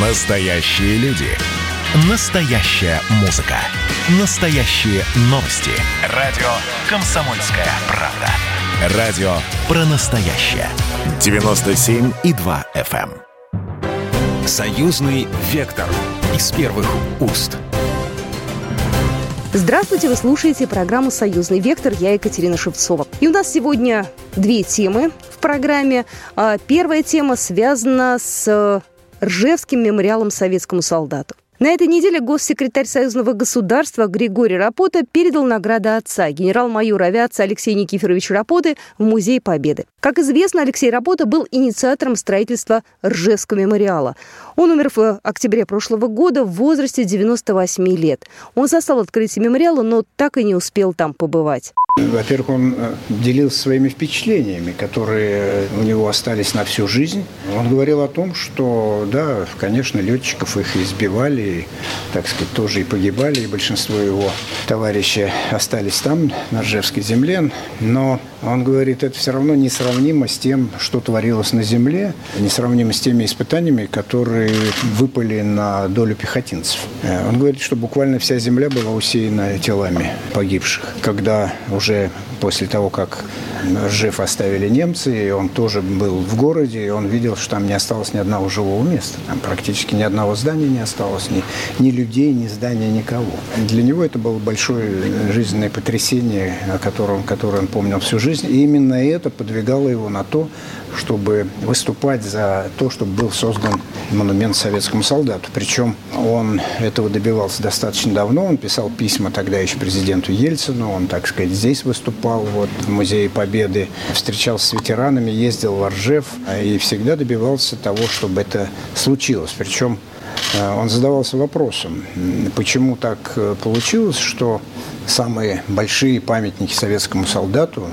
Настоящие люди. Настоящая музыка. Настоящие новости. Радио «Комсомольская правда». Радио про настоящее. 97,2 FM. эм. Союзный вектор. Из первых уст. Здравствуйте, вы слушаете программу «Союзный вектор». Я Екатерина Шевцова. И у нас сегодня две темы в программе. А, Первая тема связана с Ржевским мемориалом советскому солдату. На этой неделе госсекретарь Союзного государства Григорий Рапота передал награды отца генерал-майор авиации Алексей Никифорович Рапоты в Музей Победы. Как известно, Алексей Рапота был инициатором строительства Ржевского мемориала. Он умер в октябре прошлого года в возрасте 98 лет. Он застал открытие мемориала, но так и не успел там побывать. Во-первых, он э, делился своими впечатлениями, которые у него остались на всю жизнь. Он говорил о том, что, да, конечно, летчиков их избивали, так сказать, тоже и погибали, и большинство его товарищей остались там, на Ржевской земле. Но он говорит, это все равно несравнимо с тем, что творилось на земле, несравнимо с теми испытаниями, которые выпали на долю пехотинцев. Э, Он говорит, что буквально вся земля была усеяна телами погибших. Когда уже после того, как Ржев оставили немцы, и он тоже был в городе, и он видел, что там не осталось ни одного живого места. Там практически ни одного здания не осталось, ни, ни людей, ни здания, никого. Для него это было большое жизненное потрясение, о котором, которое он помнил всю жизнь. И именно это подвигало его на то, чтобы выступать за то, чтобы был создан монумент советскому солдату. Причем он этого добивался достаточно давно. Он писал письма тогда еще президенту Ельцину. Он, так сказать, здесь выступал, вот, в Музее Победы. Встречался с ветеранами, ездил в Ржев и всегда добивался того, чтобы это случилось. Причем э, он задавался вопросом, почему так э, получилось, что самые большие памятники советскому солдату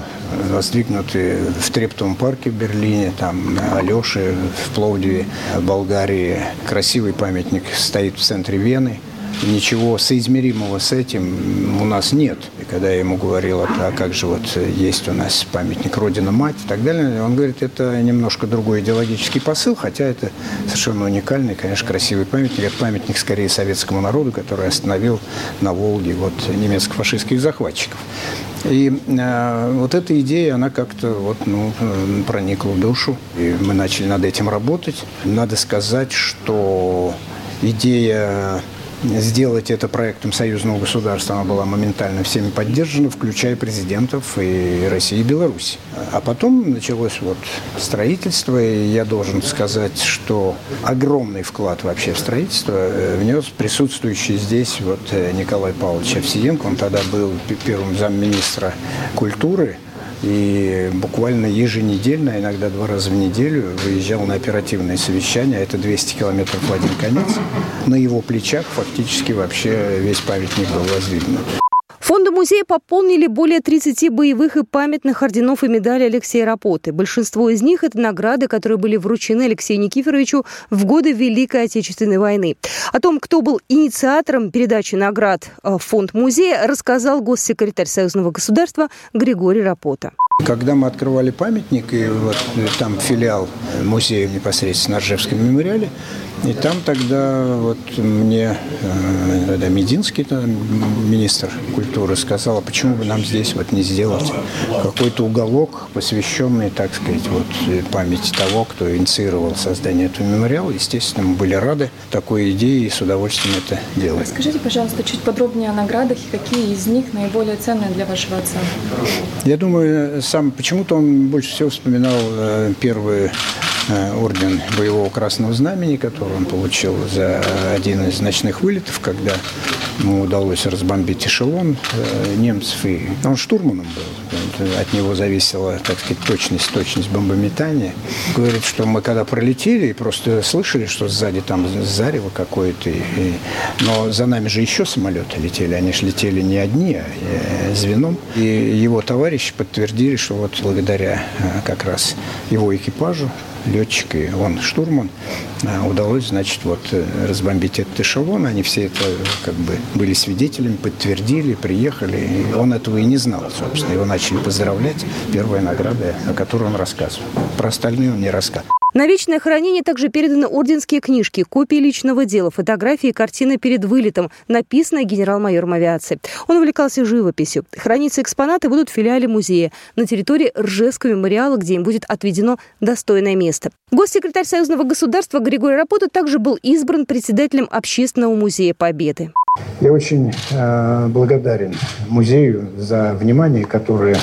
воздвигнуты в Трептовом парке в Берлине, там Алеши в Пловдиве, Болгарии. Красивый памятник стоит в центре Вены. Ничего соизмеримого с этим у нас нет. Когда я ему говорил, а как же вот есть у нас памятник Родина-Мать и так далее, он говорит, это немножко другой идеологический посыл, хотя это совершенно уникальный, конечно, красивый памятник. Это памятник скорее советскому народу, который остановил на Волге вот немецко-фашистских захватчиков. И э, вот эта идея, она как-то вот, ну, э, проникла в душу, и мы начали над этим работать. Надо сказать, что идея сделать это проектом союзного государства, она была моментально всеми поддержана, включая президентов и России и Беларуси. А потом началось вот строительство, и я должен сказать, что огромный вклад вообще в строительство э, внес присутствующий здесь вот э, Николай Павлович Овсиенко, он тогда был первым замминистра культуры, и буквально еженедельно, иногда два раза в неделю выезжал на оперативное совещание. Это 200 километров в один конец. На его плечах фактически вообще весь памятник был воздвигнут. Фонды музея пополнили более 30 боевых и памятных орденов и медалей Алексея Рапоты. Большинство из них – это награды, которые были вручены Алексею Никифоровичу в годы Великой Отечественной войны. О том, кто был инициатором передачи наград в фонд музея, рассказал госсекретарь Союзного государства Григорий Рапота. Когда мы открывали памятник, и вот там филиал музея непосредственно на Ржевском мемориале, и там тогда вот мне э, Мединский, там, министр культуры, сказал, а почему бы нам здесь вот не сделать какой-то уголок, посвященный, так сказать, вот памяти того, кто инициировал создание этого мемориала. Естественно, мы были рады такой идее и с удовольствием это делаем. Скажите, пожалуйста, чуть подробнее о наградах и какие из них наиболее ценные для вашего отца? Я думаю, сам почему-то он больше всего вспоминал э, первый э, орден боевого красного знамени, который он получил за один из ночных вылетов, когда ему удалось разбомбить эшелон э, немцев. И он штурманом был. От него зависела, так сказать, точность, точность бомбометания. Говорит, что мы когда пролетели, просто слышали, что сзади там зарево какое-то. И, но за нами же еще самолеты летели. Они же летели не одни, а э, звеном. И его товарищи подтвердили, что вот благодаря э, как раз его экипажу летчик и он штурман, а, удалось, значит, вот э, разбомбить этот эшелон. Они все это как бы были свидетелями, подтвердили, приехали. И он этого и не знал, собственно. Его начали поздравлять. Первая награда, о которой он рассказывал. Про остальные он не рассказывал. На вечное хранение также переданы орденские книжки, копии личного дела, фотографии и картины перед вылетом, написанные генерал-майором авиации. Он увлекался живописью. Храниться экспонаты будут в филиале музея на территории Ржевского мемориала, где им будет отведено достойное место. Госсекретарь Союзного государства Григорий Рапота также был избран председателем Общественного музея Победы. Я очень э, благодарен музею за внимание, которое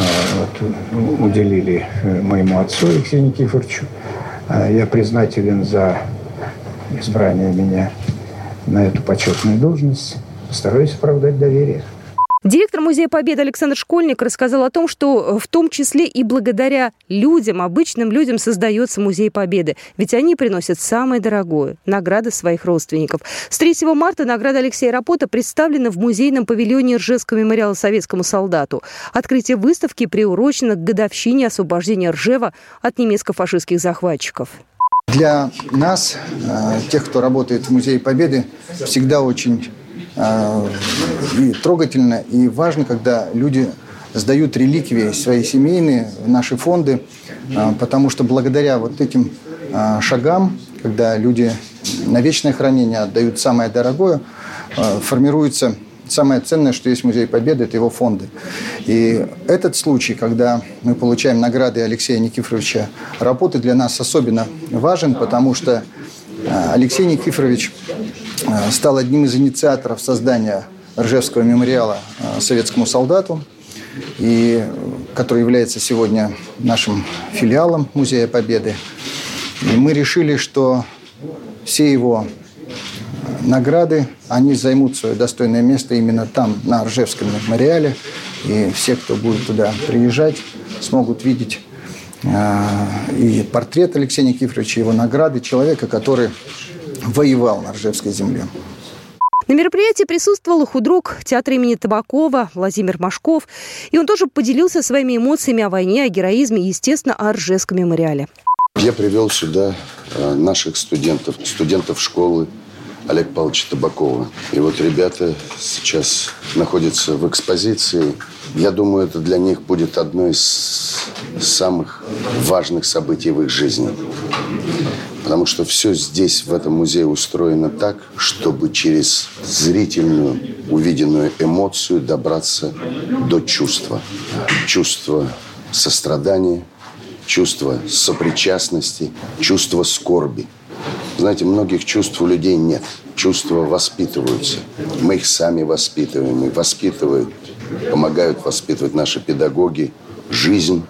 вот, уделили э, моему отцу Алексею Никифоровичу. А я признателен за избрание меня на эту почетную должность. Постараюсь оправдать доверие. Директор Музея Победы Александр Школьник рассказал о том, что в том числе и благодаря людям, обычным людям создается Музей Победы. Ведь они приносят самое дорогое – награды своих родственников. С 3 марта награда Алексея Рапота представлена в музейном павильоне Ржевского мемориала советскому солдату. Открытие выставки приурочено к годовщине освобождения Ржева от немецко-фашистских захватчиков. Для нас, э, тех, кто работает в Музее Победы, всегда очень и трогательно, и важно, когда люди сдают реликвии свои семейные в наши фонды, а, потому что благодаря вот этим а, шагам, когда люди на вечное хранение отдают самое дорогое, формируется самое ценное, что есть в Музее Победы, это его фонды. И этот случай, когда мы получаем награды Алексея Никифоровича работы, для нас особенно важен, потому что Алексей Никифорович стал одним из инициаторов создания Ржевского мемориала э, советскому солдату, и, который является сегодня нашим филиалом Музея Победы. И мы решили, что все его награды, они займут свое достойное место именно там, на Ржевском мемориале. И все, кто будет туда приезжать, смогут видеть э, и портрет Алексея Никифоровича, его награды, человека, который воевал на Ржевской земле. На мероприятии присутствовал худрук театра имени Табакова Владимир Машков. И он тоже поделился своими эмоциями о войне, о героизме и, естественно, о Ржевском мемориале. Я привел сюда э, наших студентов, студентов школы Олега Павловича Табакова. И вот ребята сейчас находятся в экспозиции. Я думаю, это для них будет одно из самых важных событий в их жизни. Потому что все здесь, в этом музее, устроено так, чтобы через зрительную, увиденную эмоцию добраться до чувства. Чувства сострадания, чувства сопричастности, чувства скорби. Знаете, многих чувств у людей нет. Чувства воспитываются. Мы их сами воспитываем. И воспитывают, помогают воспитывать наши педагоги. Жизнь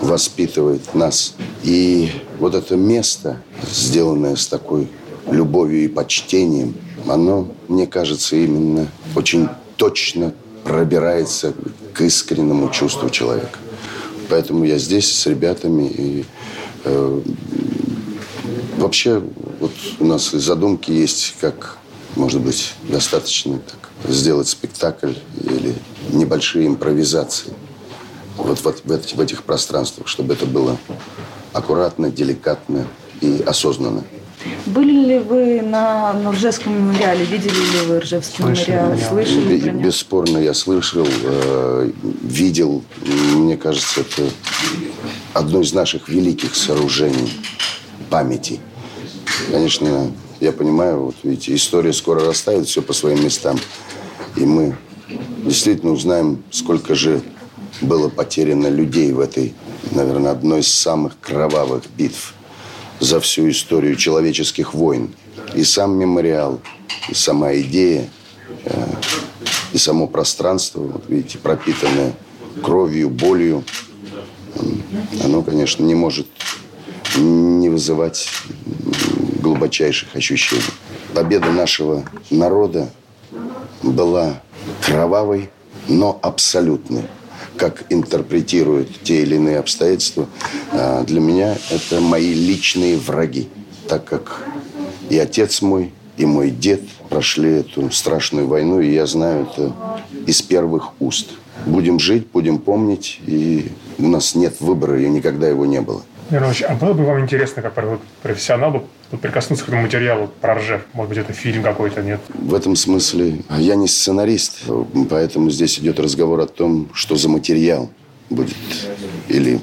воспитывает нас. И вот это место, сделанное с такой любовью и почтением, оно, мне кажется, именно очень точно пробирается к искреннему чувству человека. Поэтому я здесь с ребятами и э, вообще вот у нас задумки есть, как, может быть, достаточно так, сделать спектакль или небольшие импровизации вот, вот в, этих, в этих пространствах, чтобы это было аккуратно, деликатно и осознанно. Были ли вы на, на Ржевском мемориале? Видели ли вы Ржевский мемориал? Слышали про него? Бесспорно, я слышал, э, видел. Мне кажется, это одно из наших великих сооружений памяти. Конечно, я понимаю, вот видите, история скоро расставит все по своим местам. И мы действительно узнаем, сколько же было потеряно людей в этой, наверное, одной из самых кровавых битв за всю историю человеческих войн. И сам мемориал, и сама идея, э, и само пространство, вот видите, пропитанное кровью, болью, оно, конечно, не может не вызывать глубочайших ощущений. Победа нашего народа была кровавой, но абсолютной как интерпретируют те или иные обстоятельства, а, для меня это мои личные враги. Так как и отец мой, и мой дед прошли эту страшную войну, и я знаю это из первых уст. Будем жить, будем помнить, и у нас нет выбора, и никогда его не было. Иванович, а было бы вам интересно, как профессионалу, прикоснуться к этому материалу про Ржев? Может быть, это фильм какой-то, нет? В этом смысле я не сценарист, поэтому здесь идет разговор о том, что за материал будет или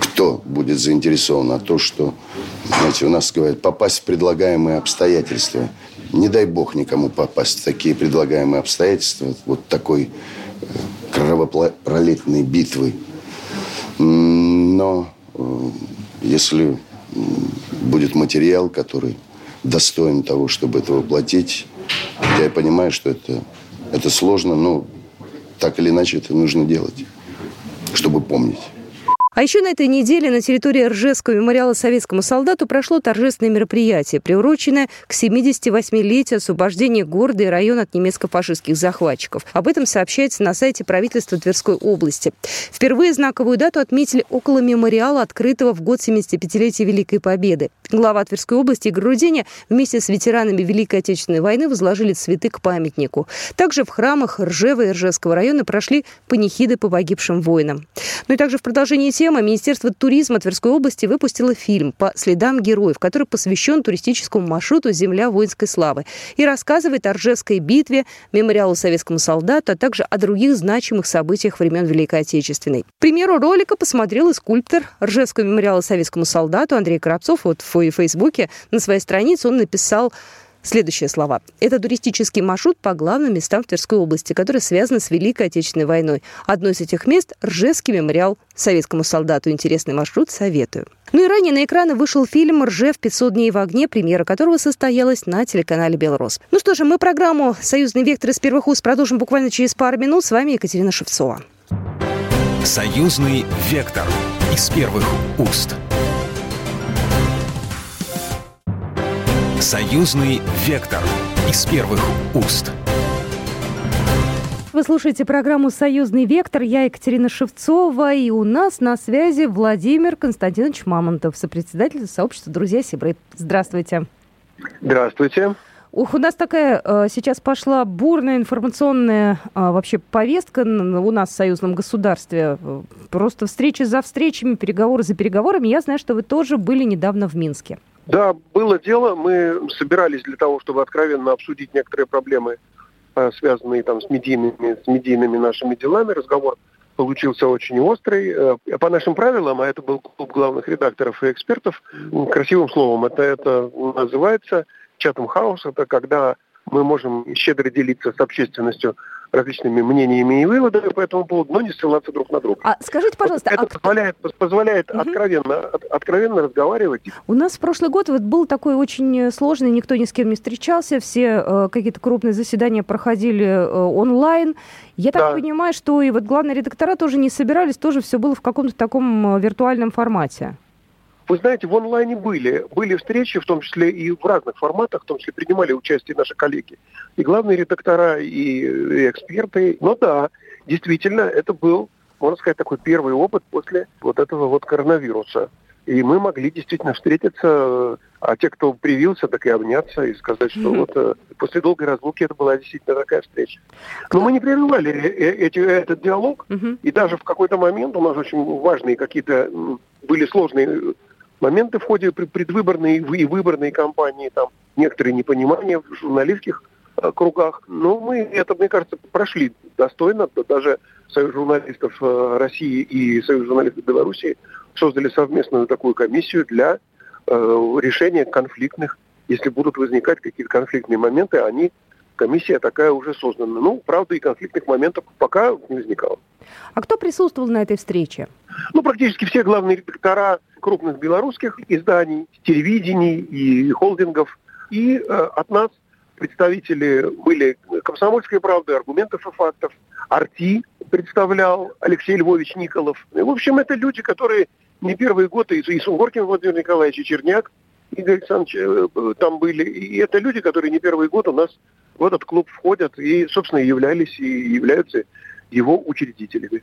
кто будет заинтересован, а то, что, знаете, у нас говорят, попасть в предлагаемые обстоятельства. Не дай бог никому попасть в такие предлагаемые обстоятельства, вот такой э, кровопролитной битвы. Но если будет материал, который достоин того, чтобы это воплотить, я понимаю, что это, это сложно, но так или иначе это нужно делать, чтобы помнить. А еще на этой неделе на территории Ржевского мемориала советскому солдату прошло торжественное мероприятие, приуроченное к 78-летию освобождения города и района от немецко-фашистских захватчиков. Об этом сообщается на сайте правительства Тверской области. Впервые знаковую дату отметили около мемориала, открытого в год 75-летия Великой Победы. Глава Тверской области Игорь Руденя вместе с ветеранами Великой Отечественной войны возложили цветы к памятнику. Также в храмах Ржева и Ржевского района прошли панихиды по погибшим воинам. Ну и также в продолжении тема Министерство туризма Тверской области выпустило фильм «По следам героев», который посвящен туристическому маршруту «Земля воинской славы» и рассказывает о Ржевской битве, мемориалу советскому солдату, а также о других значимых событиях времен Великой Отечественной. К примеру ролика посмотрел и скульптор Ржевского мемориала советскому солдату Андрей Коробцов. Вот в Фейсбуке на своей странице он написал Следующие слова. Это туристический маршрут по главным местам в Тверской области, который связан с Великой Отечественной войной. Одно из этих мест – Ржевский мемориал советскому солдату. Интересный маршрут советую. Ну и ранее на экраны вышел фильм «Ржев. 500 дней в огне», премьера которого состоялась на телеканале «Белрос». Ну что же, мы программу «Союзный вектор» из первых уст продолжим буквально через пару минут. С вами Екатерина Шевцова. «Союзный вектор» из первых уст. Союзный вектор из первых уст. Вы слушаете программу «Союзный вектор». Я Екатерина Шевцова. И у нас на связи Владимир Константинович Мамонтов, сопредседатель сообщества «Друзья Сибры». Здравствуйте. Здравствуйте. Ух, у нас такая э, сейчас пошла бурная информационная э, вообще повестка у нас в союзном государстве. Просто встречи за встречами, переговоры за переговорами. Я знаю, что вы тоже были недавно в Минске. Да, было дело. Мы собирались для того, чтобы откровенно обсудить некоторые проблемы, э, связанные там с медийными, с медийными нашими делами. Разговор получился очень острый. Э, по нашим правилам, а это был клуб главных редакторов и экспертов, красивым словом, это, это называется чатом хаос, это когда мы можем щедро делиться с общественностью различными мнениями и выводами по этому поводу, но не ссылаться друг на друга. А скажите, пожалуйста... Это а... позволяет, позволяет угу. откровенно, откровенно разговаривать. У нас в прошлый год вот был такой очень сложный, никто ни с кем не встречался, все э, какие-то крупные заседания проходили э, онлайн. Я так да. понимаю, что и вот главные редактора тоже не собирались, тоже все было в каком-то таком э, виртуальном формате. Вы знаете, в онлайне были. Были встречи, в том числе и в разных форматах, в том числе принимали участие наши коллеги. И главные редактора, и, и эксперты. Но да, действительно, это был, можно сказать, такой первый опыт после вот этого вот коронавируса. И мы могли действительно встретиться, а те, кто привился, так и обняться и сказать, что mm-hmm. вот э, после долгой разлуки это была действительно такая встреча. Но мы не прерывали э, э, эти, этот диалог, mm-hmm. и даже в какой-то момент у нас очень важные какие-то были сложные моменты в ходе предвыборной и выборной кампании, там некоторые непонимания в журналистских э, кругах. Но мы это, мне кажется, прошли достойно. Даже Союз журналистов э, России и Союз журналистов Беларуси создали совместную такую комиссию для э, решения конфликтных, если будут возникать какие-то конфликтные моменты, они комиссия такая уже создана. Ну, правда, и конфликтных моментов пока не возникало. А кто присутствовал на этой встрече? Ну, практически все главные редактора крупных белорусских изданий, телевидений и холдингов. И э, от нас представители были «Комсомольская правда», «Аргументов и фактов», «Арти» представлял Алексей Львович Николов. И, в общем, это люди, которые не первый год, и, Сунгоркин Владимир Николаевич, и Черняк Игорь Александрович э, там были. И это люди, которые не первый год у нас в этот клуб входят и, собственно, являлись и являются его учредителями.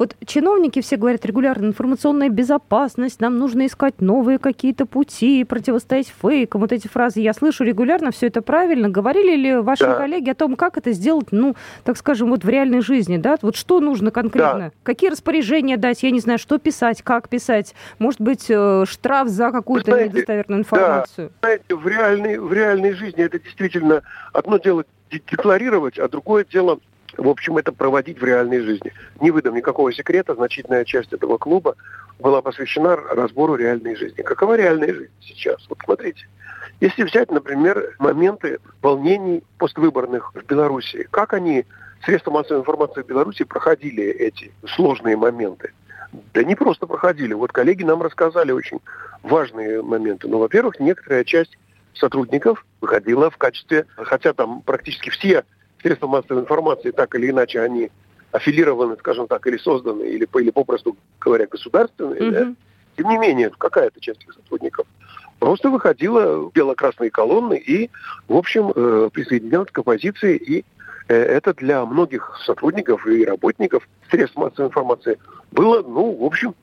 Вот чиновники все говорят регулярно, информационная безопасность, нам нужно искать новые какие-то пути, противостоять фейкам. Вот эти фразы я слышу регулярно, все это правильно. Говорили ли ваши да. коллеги о том, как это сделать, ну, так скажем, вот в реальной жизни, да? Вот что нужно конкретно? Да. Какие распоряжения дать? Я не знаю, что писать, как писать? Может быть, э, штраф за какую-то недостоверную информацию? Да. Знаете, в реальной, в реальной жизни это действительно одно дело декларировать, а другое дело в общем, это проводить в реальной жизни. Не выдам никакого секрета, значительная часть этого клуба была посвящена разбору реальной жизни. Какова реальная жизнь сейчас? Вот смотрите. Если взять, например, моменты волнений поствыборных в Беларуси, как они, средства массовой информации в Беларуси, проходили эти сложные моменты? Да не просто проходили. Вот коллеги нам рассказали очень важные моменты. Ну, во-первых, некоторая часть сотрудников выходила в качестве, хотя там практически все средства массовой информации, так или иначе, они аффилированы, скажем так, или созданы, или, или попросту говоря, государственные, mm-hmm. да, тем не менее, какая-то часть их сотрудников просто выходила в бело-красные колонны и, в общем, э, присоединялась к оппозиции. И э, это для многих сотрудников и работников средств массовой информации было, ну, в общем,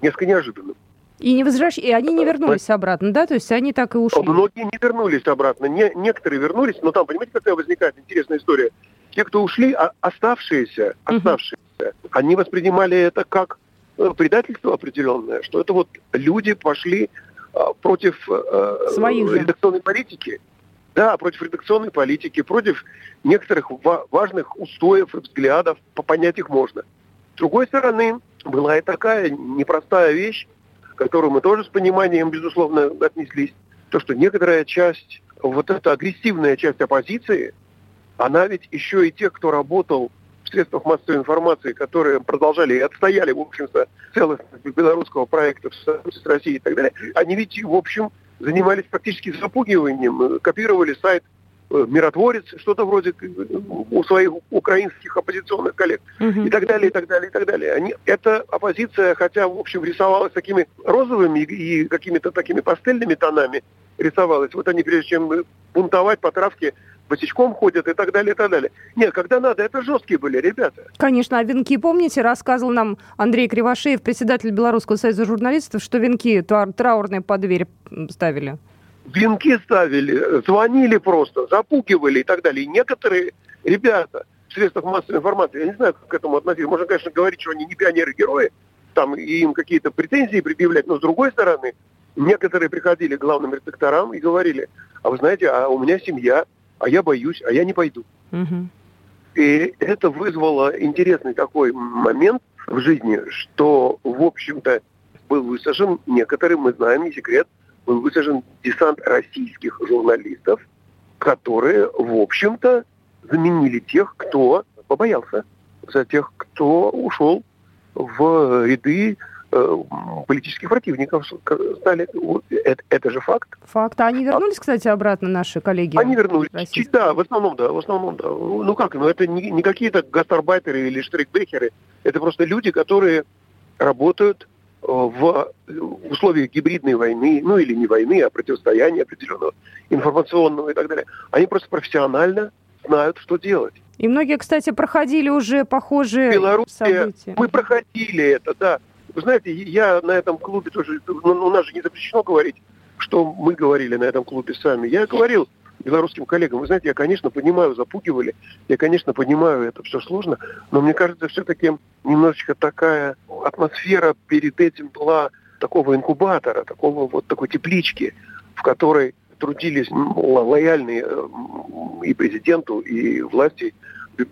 несколько неожиданным. И, не возвращ... и они не вернулись обратно, да? То есть они так и ушли? Многие не вернулись обратно. Не... Некоторые вернулись, но там, понимаете, какая возникает интересная история? Те, кто ушли, а оставшиеся, оставшиеся, uh-huh. они воспринимали это как э, предательство определенное, что это вот люди пошли а, против э, Своих редакционной политики. Да, против редакционной политики, против некоторых важных устоев и взглядов, понять их можно. С другой стороны, была и такая непростая вещь, к которой мы тоже с пониманием, безусловно, отнеслись, то, что некоторая часть, вот эта агрессивная часть оппозиции, она ведь еще и тех, кто работал в средствах массовой информации, которые продолжали и отстояли, в общем-то, целостность белорусского проекта в Союзе с Россией и так далее, они ведь, в общем, занимались практически запугиванием, копировали сайт миротворец, что-то вроде э, у своих украинских оппозиционных коллег угу. и так далее, и так далее, и так далее. Они, эта оппозиция, хотя, в общем, рисовалась такими розовыми и какими-то такими пастельными тонами рисовалась, вот они, прежде чем бунтовать по травке, босичком ходят и так далее, и так далее. Нет, когда надо, это жесткие были ребята. Конечно, а венки, помните, рассказывал нам Андрей Кривошеев, председатель Белорусского союза журналистов, что венки траурные под дверь ставили? Венки ставили, звонили просто, запугивали и так далее. И некоторые ребята в средствах массовой информации, я не знаю, как к этому относиться. Можно, конечно, говорить, что они не пионеры-герои, там и им какие-то претензии предъявлять, но с другой стороны, некоторые приходили к главным редакторам и говорили, а вы знаете, а у меня семья, а я боюсь, а я не пойду. Угу. И это вызвало интересный такой момент в жизни, что, в общем-то, был высажен некоторый, мы знаем, не секрет, был высажен десант российских журналистов, которые, в общем-то, заменили тех, кто побоялся, за тех, кто ушел в ряды э, политических противников стали. Это, это же факт. Факт. А они вернулись, кстати, обратно, наши коллеги? Они вернулись. Российские? Да, в основном, да, в основном, да. Ну как, ну это не, не какие-то гастарбайтеры или штрикбрехеры. Это просто люди, которые работают в условиях гибридной войны, ну или не войны, а противостояния определенного информационного и так далее, они просто профессионально знают, что делать. И многие, кстати, проходили уже похожие Беларусь, события. Мы проходили это, да. Вы знаете, я на этом клубе тоже, ну, у нас же не запрещено говорить, что мы говорили на этом клубе сами. Я говорил, белорусским коллегам. Вы знаете, я, конечно, понимаю, запугивали, я, конечно, понимаю, это все сложно, но мне кажется, все-таки немножечко такая атмосфера перед этим была такого инкубатора, такого вот такой теплички, в которой трудились лояльные и президенту, и власти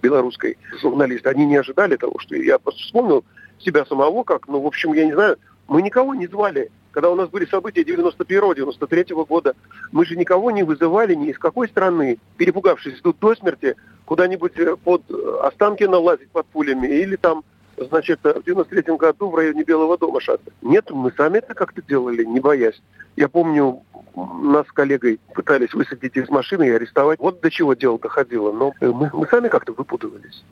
белорусской журналисты. Они не ожидали того, что я просто вспомнил себя самого, как, ну, в общем, я не знаю, мы никого не звали когда у нас были события 91-93 года, мы же никого не вызывали ни из какой страны, перепугавшись тут до смерти, куда-нибудь э, под э, Останкино лазить под пулями или там значит, в 93 году в районе Белого дома шаться. Нет, мы сами это как-то делали, не боясь. Я помню, нас с коллегой пытались высадить из машины и арестовать. Вот до чего дело доходило. Но э, мы, мы сами как-то выпутывались.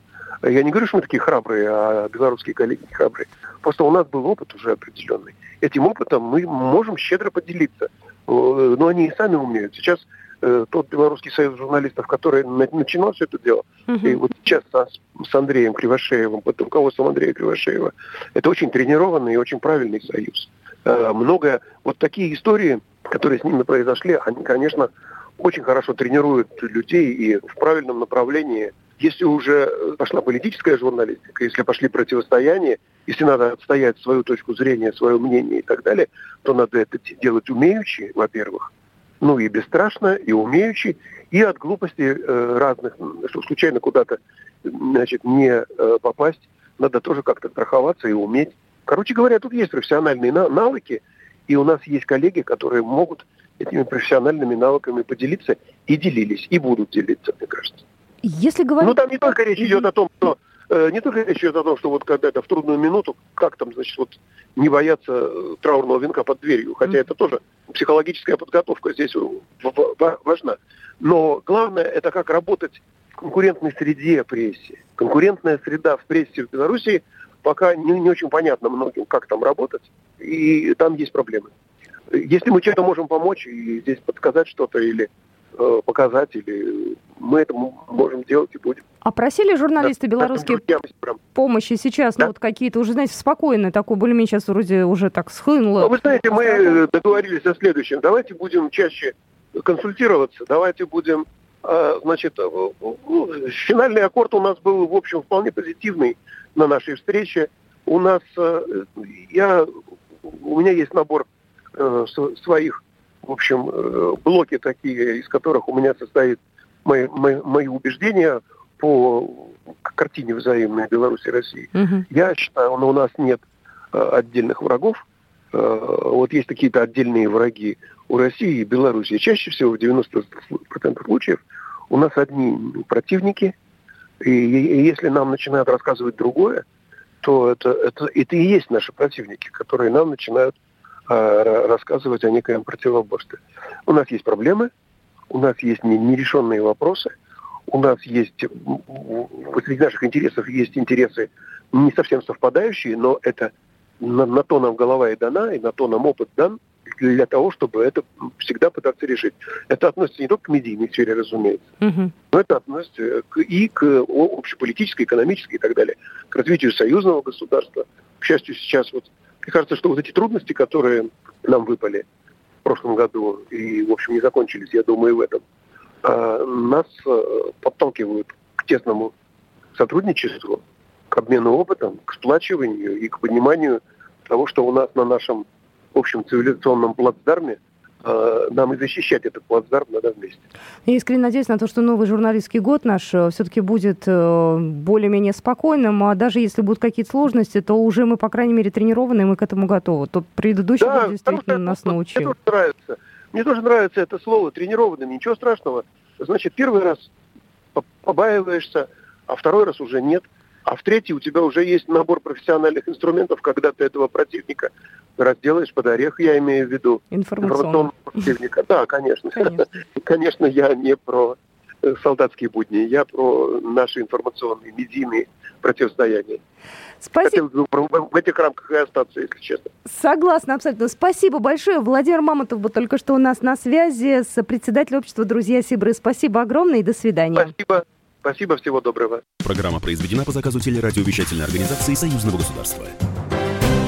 Я не говорю, что мы такие храбрые, а белорусские коллеги не храбрые. Просто у нас был опыт уже определенный. Этим опытом мы можем щедро поделиться. Э, но они и сами умеют. Сейчас э, тот Белорусский союз журналистов, который начинал все это дело, uh-huh. и вот сейчас с, Андреем Кривошеевым, под руководством Андрея Кривошеева, это очень тренированный и очень правильный союз. Э, много вот такие истории, которые с ними произошли, они, конечно, очень хорошо тренируют людей и в правильном направлении если уже пошла политическая журналистика, если пошли противостояния, если надо отстоять свою точку зрения, свое мнение и так далее, то надо это делать умеючи, во-первых, ну и бесстрашно, и умеючи, и от глупости э, разных, что случайно куда-то значит, не э, попасть, надо тоже как-то страховаться и уметь Короче говоря, тут есть профессиональные навыки, и у нас есть коллеги, которые могут этими профессиональными навыками поделиться и делились, и будут делиться, мне кажется. Если говорить... Ну, там не только речь идет о том, что не только речь идет о том, что вот когда-то в трудную минуту, как там, значит, вот не бояться э, траурного венка под дверью, хотя это тоже психологическая подготовка здесь важна. Но главное, это как работать в конкурентной среде прессе. Конкурентная среда в прессе в Беларуси пока не, не очень понятно многим, как там работать, и там есть проблемы. Если мы чем-то можем помочь и здесь подсказать что-то или э, показать, или мы это можем делать и будем. А просили журналисты да, белорусские помощи сейчас, ну, да? ну вот какие-то уже, знаете, спокойные, такое более-менее сейчас вроде уже так схлынуло. Ну, вы знаете, мы договорились о следующем. Давайте будем чаще консультироваться, давайте будем, э, значит, э, ну, финальный аккорд у нас был, в общем, вполне позитивный на нашей встрече. У нас, я, у меня есть набор своих, в общем, блоки такие, из которых у меня состоит мои, мои, мои убеждения по картине взаимной Беларуси и России. Угу. Я считаю, но у нас нет э, отдельных врагов. Э, вот есть какие-то отдельные враги у России и Беларуси. Чаще всего в 90% случаев у нас одни противники. И, и если нам начинают рассказывать другое, то это, это, это и есть наши противники, которые нам начинают э, рассказывать о некоем противоборстве. У нас есть проблемы, у нас есть нерешенные вопросы, у нас есть, среди наших интересов есть интересы не совсем совпадающие, но это на, на то нам голова и дана, и на то нам опыт дан для того, чтобы это всегда пытаться решить. Это относится не только к медийной сфере, разумеется, угу. но это относится к, и к общеполитической, экономической и так далее, к развитию союзного государства. К счастью, сейчас вот, мне кажется, что вот эти трудности, которые нам выпали, прошлом году и, в общем, не закончились, я думаю, в этом, а, нас э, подталкивают к тесному сотрудничеству, к обмену опытом, к сплачиванию и к пониманию того, что у нас на нашем общем цивилизационном плацдарме нам и защищать этот плацдарм надо вместе. Я искренне надеюсь на то, что новый журналистский год наш э, все-таки будет э, более-менее спокойным, а даже если будут какие-то сложности, то уже мы, по крайней мере, тренированы, и мы к этому готовы. Тот предыдущий да, год действительно нас это, научил. Мне тоже нравится. Мне тоже нравится это слово тренированным. Ничего страшного. Значит, первый раз побаиваешься, а второй раз уже нет а в третий у тебя уже есть набор профессиональных инструментов, когда ты этого противника разделаешь под орех, я имею в виду информационного противника. Да, конечно. Конечно. конечно, я не про э, солдатские будни, я про наши информационные, медийные противостояния. Спасибо. Хотел в этих рамках и остаться, если честно. Согласна, абсолютно. Спасибо большое. Владимир Мамонтов был только что у нас на связи с председателем общества «Друзья Сибры». Спасибо огромное и до свидания. Спасибо. Спасибо, всего доброго. Программа произведена по заказу телерадиовещательной организации Союзного государства.